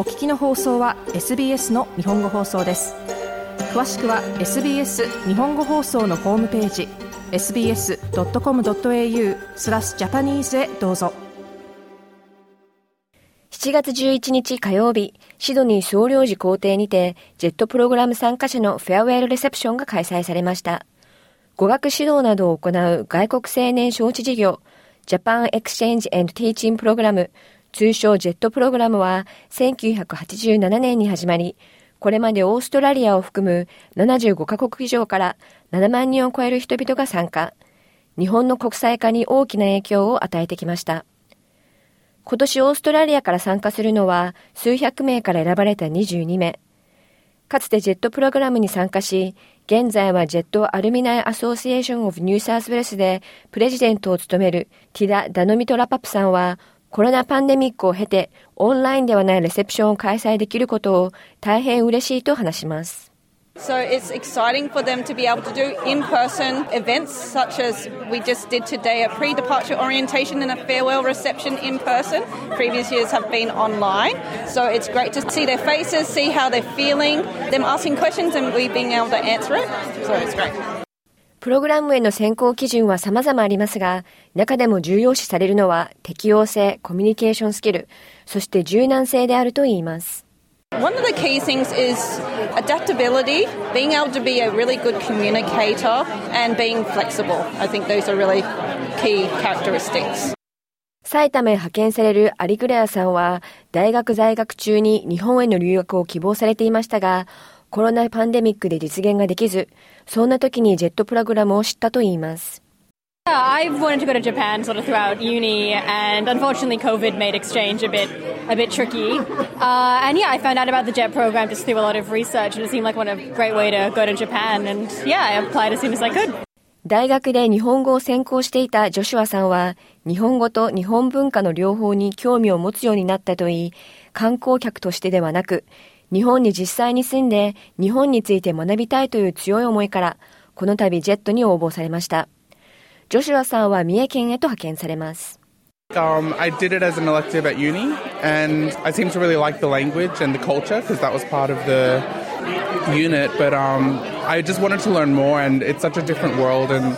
お聞きの放送は SBS の日本語放送です詳しくは SBS 日本語放送のホームページ sbs.com.au スラスジャパニーズへどうぞ7月11日火曜日、シドニー総領事公邸にて、ジェットプログラム参加者のフェアウェルレセプションが開催されました。語学指導などを行う外国青年招致事業、Japan Exchange Teaching Program、通称ジェットプログラムは1987年に始まり、これまでオーストラリアを含む75カ国以上から7万人を超える人々が参加。日本の国際化に大きな影響を与えてきました。今年オーストラリアから参加するのは数百名から選ばれた22名。かつてジェットプログラムに参加し、現在は JET Alumni Association of New South Wales でプレジデントを務めるティダ・ダノミトラパプさんは、コロナパンデミックを経てオンラインではないレセプションを開催できることを大変嬉しいと話します。So it's exciting for them to be able to do in person events such as we just did today a pre departure orientation and a farewell reception in person. Previous years have been online. So it's great to see their faces, see how they're feeling, them asking questions and we being able to answer it. So it's great. プログラムへの選考基準は様々ありますが、中でも重要視されるのは適応性、コミュニケーションスキル、そして柔軟性であるといいます。One of the key things is adaptability, being able to be a really good communicator and being flexible. I think those are really key characteristics. 埼玉へ派遣されるアリクレアさんは大学在学中に日本への留学を希望されていましたがコロナパンデミックで実現ができずそんな時にジェットプログラムを知ったといいます。I've wanted to go to Japan sort of throughout uni, and unfortunately, COVID made exchange a bit a bit tricky. Uh, and yeah, I found out about the JET program just through a lot of research, and it seemed like what a great way to go to Japan. And yeah, I applied as soon as I could. 大学で日本語を専攻していたジョシュアさんは、日本語と日本文化の両方に興味を持つようになったといい、観光客としてではなく、日本に実際に住んで日本について学びたいという強い思いから、この度ジェットに応募されました。ジョシュアさんは三重県へと派遣されます。Um, I did it as an elective at uni, and I seem to really like the language and the culture because that was part of the unit. But um, I just wanted to learn more, and it's such a different world, and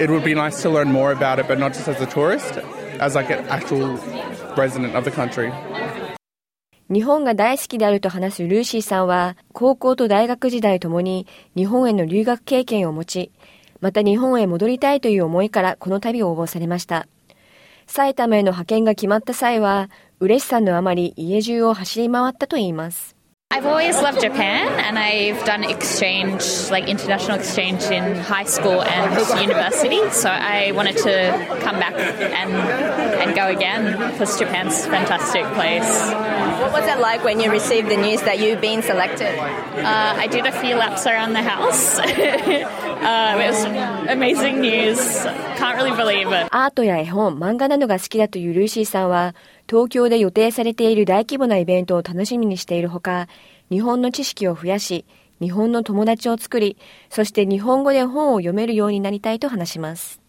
it would be nice to learn more about it, but not just as a tourist, as like an actual resident of the country. 日本が大好きであると話すルーシーさんは、高校と大学時代ともに日本への留学経験を持ち、また日本へ戻りたいという思いからこの旅を応募されました。埼玉への派遣が決まった際は、嬉しさのあまり家中を走り回ったといいます。I've always loved Japan and I've done exchange, like international exchange in high school and university. So I wanted to come back and, and go again because Japan's a fantastic place. What was it like when you received the news that you've been selected? Uh, I did a few laps around the house. um, it was amazing news. Can't really believe it. アートや絵本、漫画などが好きだというルーシーさんは、 東京で予定されている大規模なイベントを楽しみにしているほか、日本の知識を増やし、日本の友達を作り、そして日本語で本を読めるようになりたいと話します。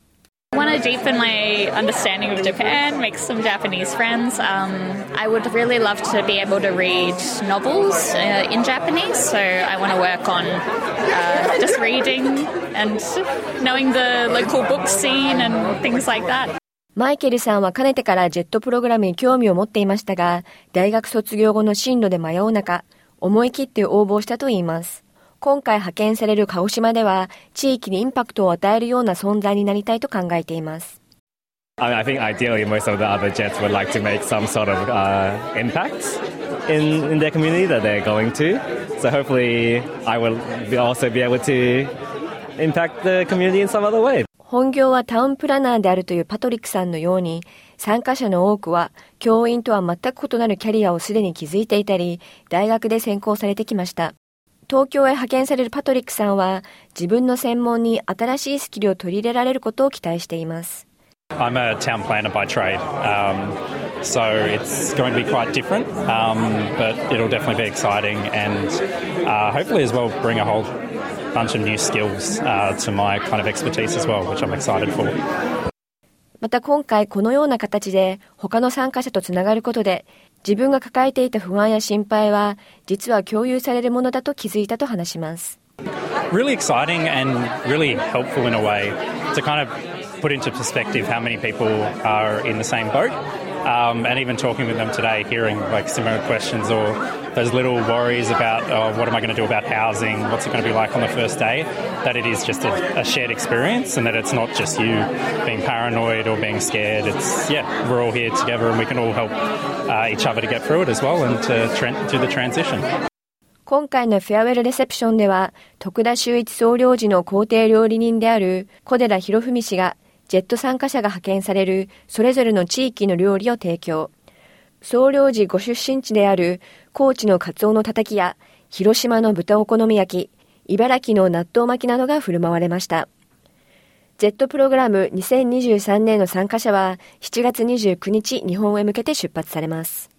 I want to deepen my understanding of Japan, make some Japanese friends. Um, I would really love to be able to read novels uh, in Japanese, so I want to work on uh, just reading and knowing the local book scene and things like that. マイケルさんはかねてからジェットプログラムに興味を持っていましたが、大学卒業後の進路で迷う中、思い切って応募したといいます。今回派遣される鹿児島では、地域にインパクトを与えるような存在になりたいと考えています。I think ideally most of the other jets would like to make some sort of uh, impact in, in their community that they're going to. So hopefully I will be also be able to impact the community in some other way. 本業はタウンプラナーであるというパトリックさんのように、参加者の多くは教員とは全く異なるキャリアをすでに築いていたり、大学で専攻されてきました。東京へ派遣されるパトリックさんは、自分の専門に新しいスキルを取り入れられることを期待しています。I'm a town planner by trade, um, so it's going to be quite different, um, but it'll definitely be exciting and uh, hopefully as well bring a whole bunch of new skills uh, to my kind of expertise as well, which I'm excited for. また今回このような形で他の参加者とつながることで自分が抱えていた不安や心配は実は共有されるものだと気づいたと話します。Really exciting and really helpful in a way to kind of put into perspective how many people are in the same boat. Um, and even talking with them today, hearing like similar questions or those little worries about oh, what am I going to do about housing, what's it going to be like on the first day, that it is just a, a shared experience and that it's not just you being paranoid or being scared. It's, yeah, we're all here together and we can all help uh, each other to get through it as well and to, tra- to the transition. 今回のフェアウェルレセプションでは、徳田修一総領事の皇帝料理人である小寺博文氏がジェット参加者が派遣されるそれぞれの地域の料理を提供。総領事ご出身地である高知のカツオのたたきや広島の豚お好み焼き、茨城の納豆巻きなどが振る舞われました。ジェットプログラム2023年の参加者は7月29日日本へ向けて出発されます。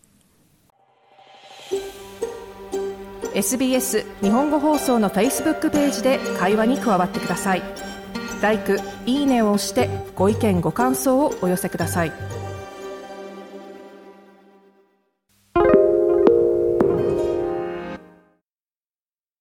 SBS 日本語放送の Facebook ページで会話に加わってください。LIKE、いいねを押してご意見ご感想をお寄せください。